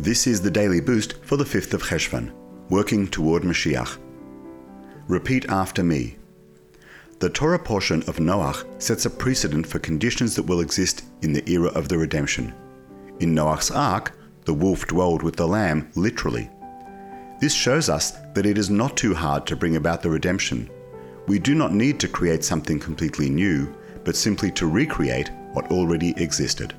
This is the daily boost for the 5th of Cheshvan, working toward Mashiach. Repeat after me. The Torah portion of Noach sets a precedent for conditions that will exist in the era of the redemption. In Noach's ark, the wolf dwelled with the lamb literally. This shows us that it is not too hard to bring about the redemption. We do not need to create something completely new, but simply to recreate what already existed.